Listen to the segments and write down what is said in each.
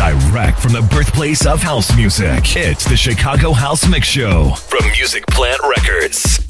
Direct from the birthplace of house music, it's the Chicago House Mix Show from Music Plant Records.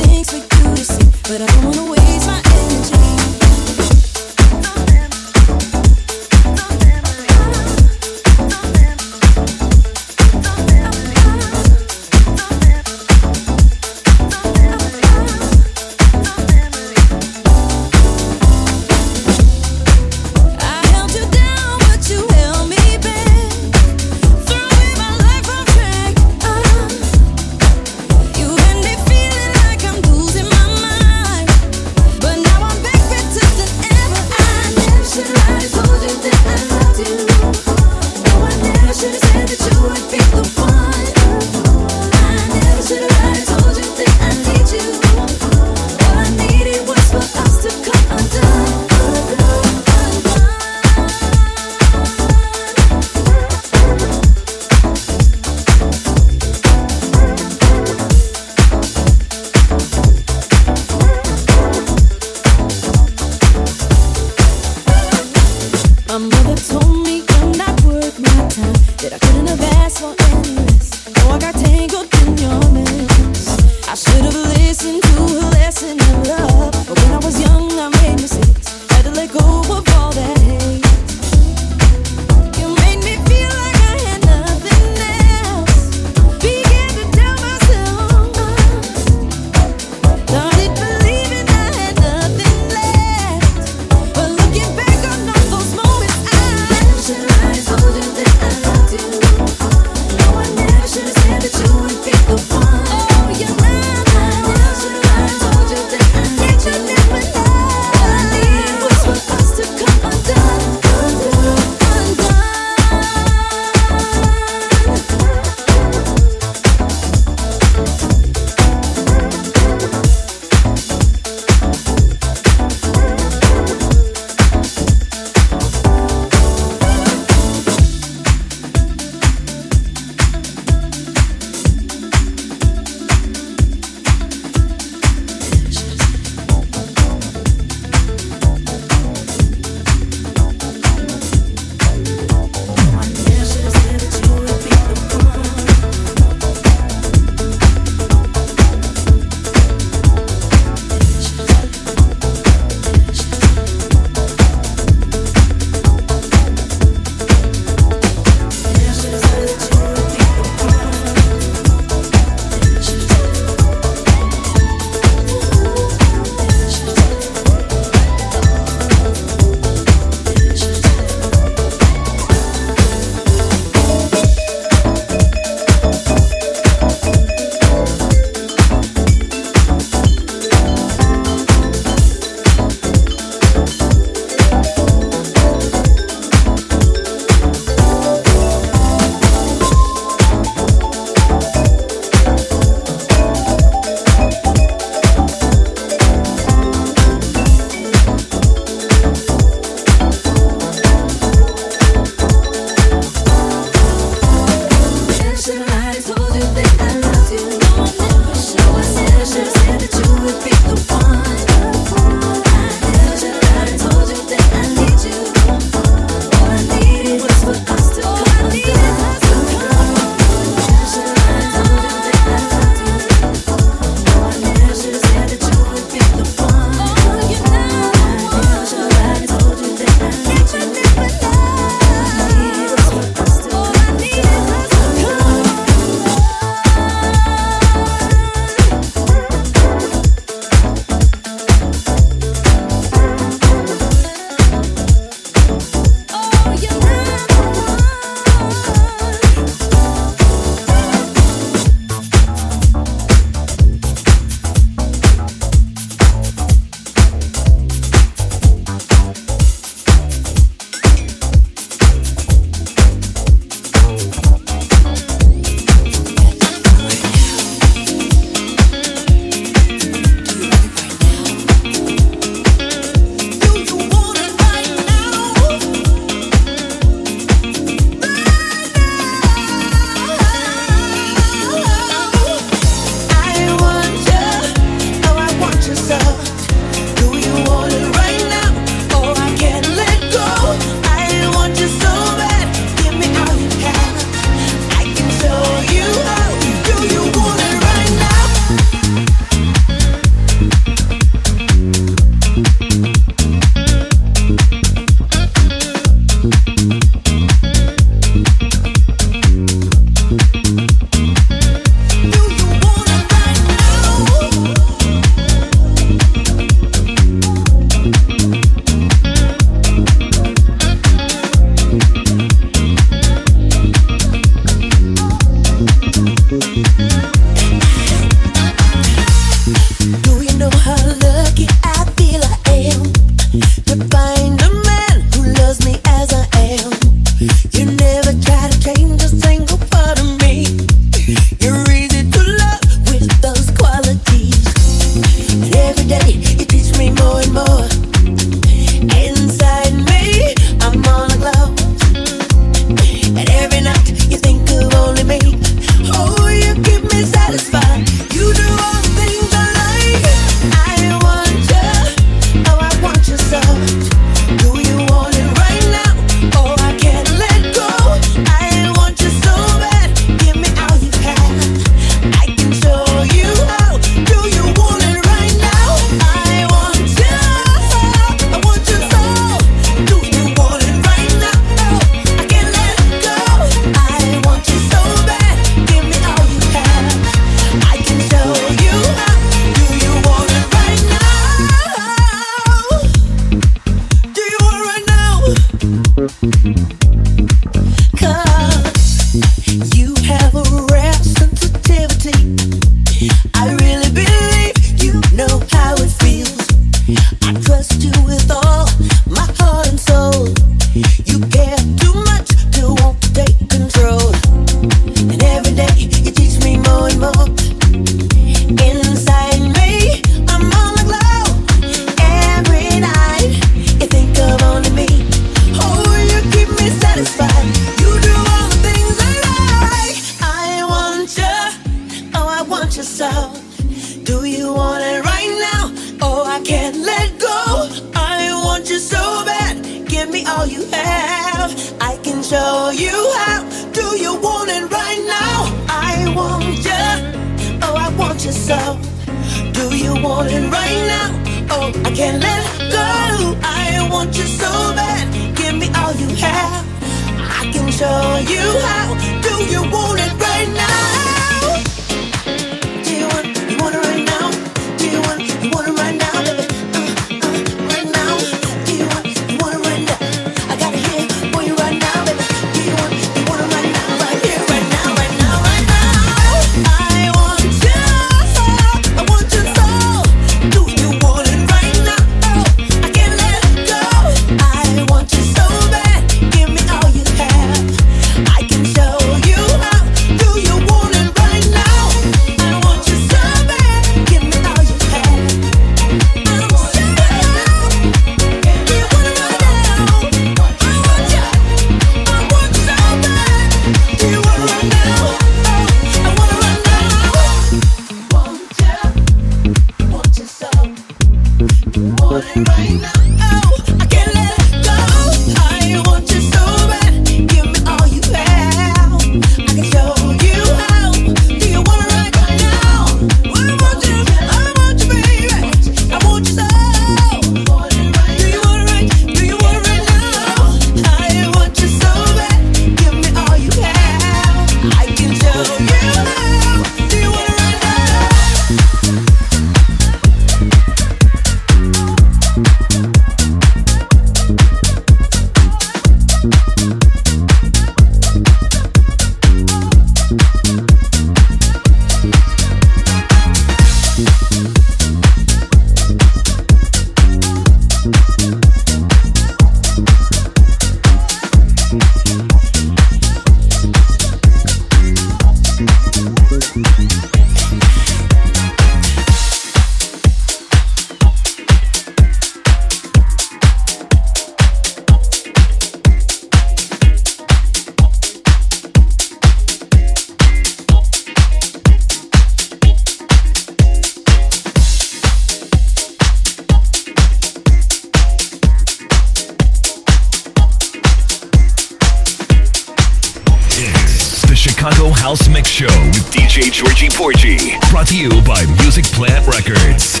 Georgie Porgie. Brought to you by Music Plant Records.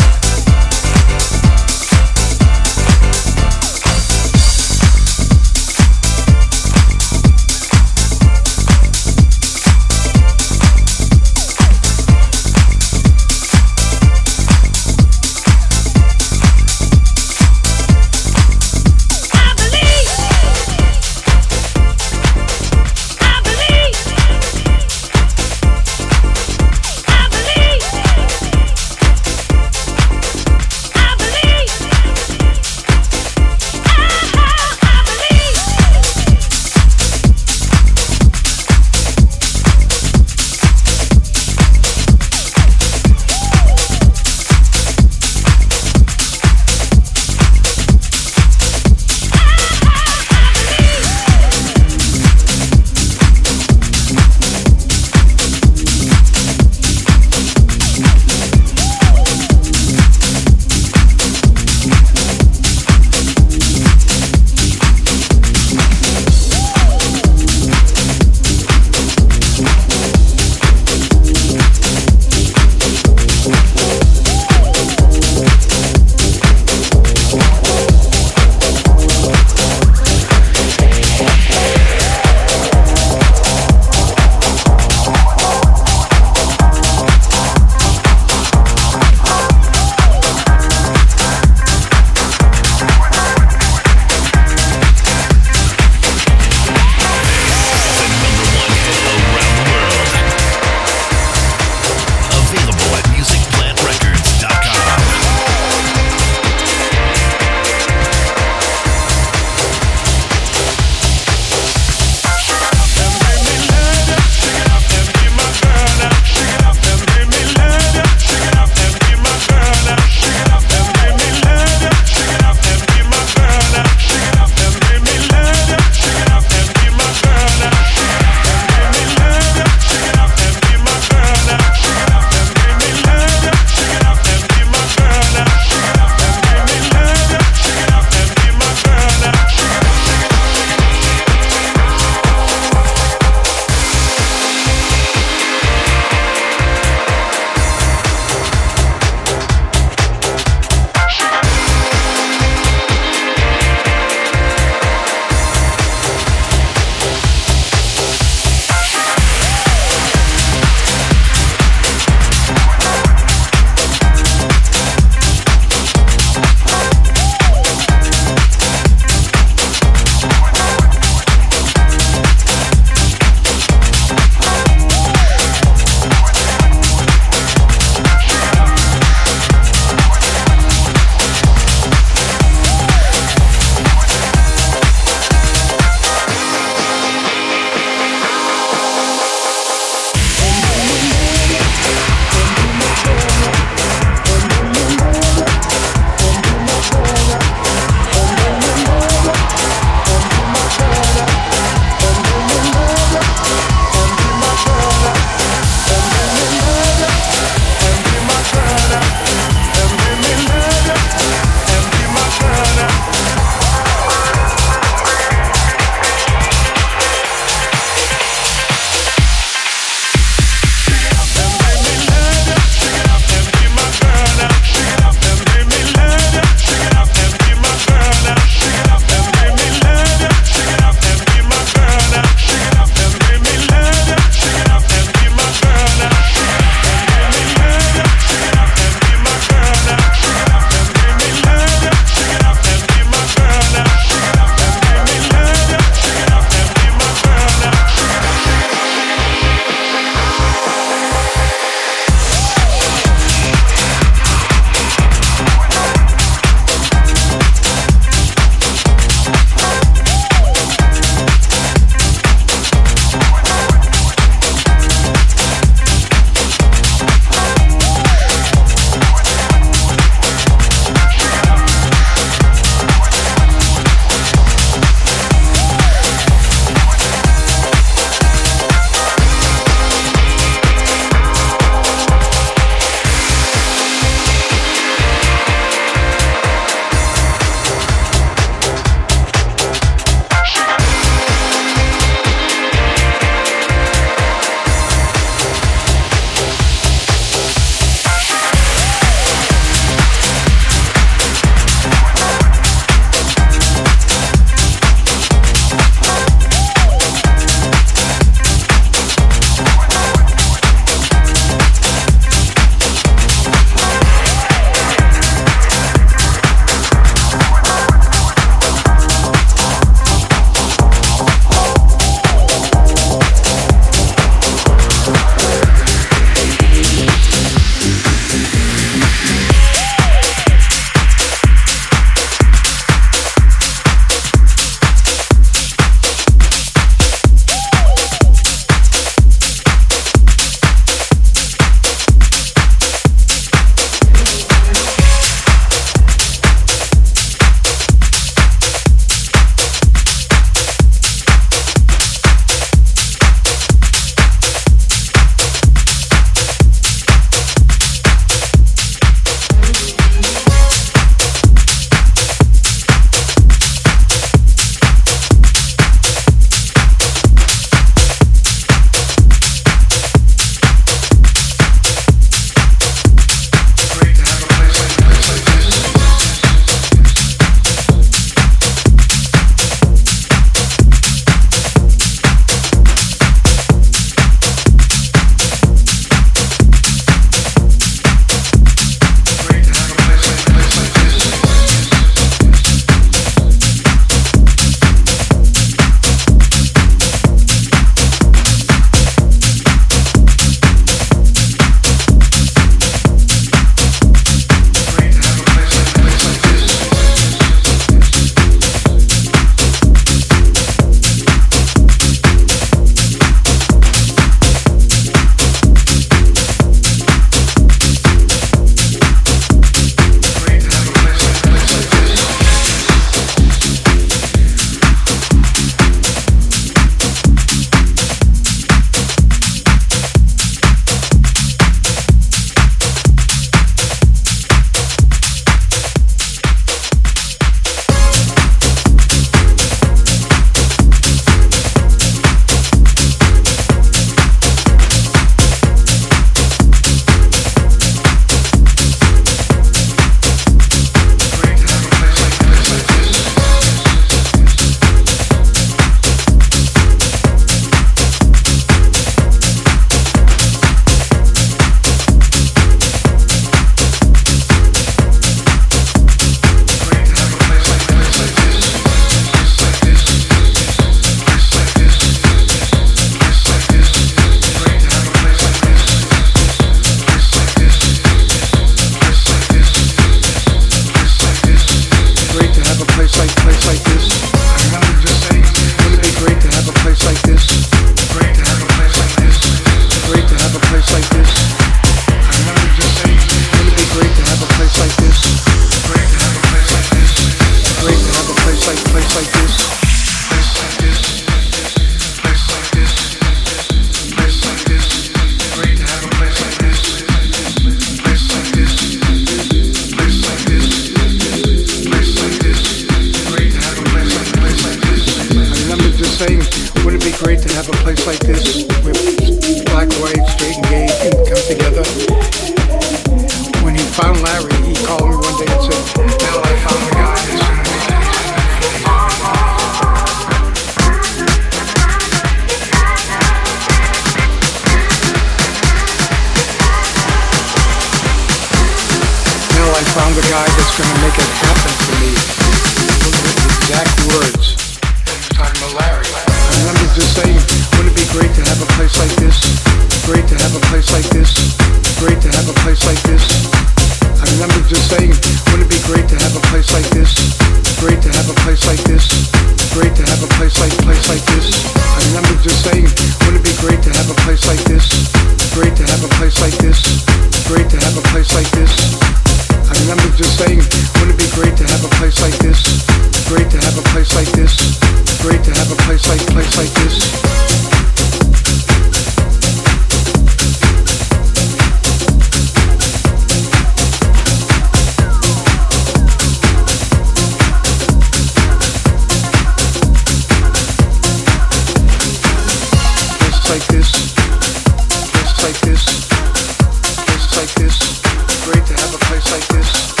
great to have a place like this.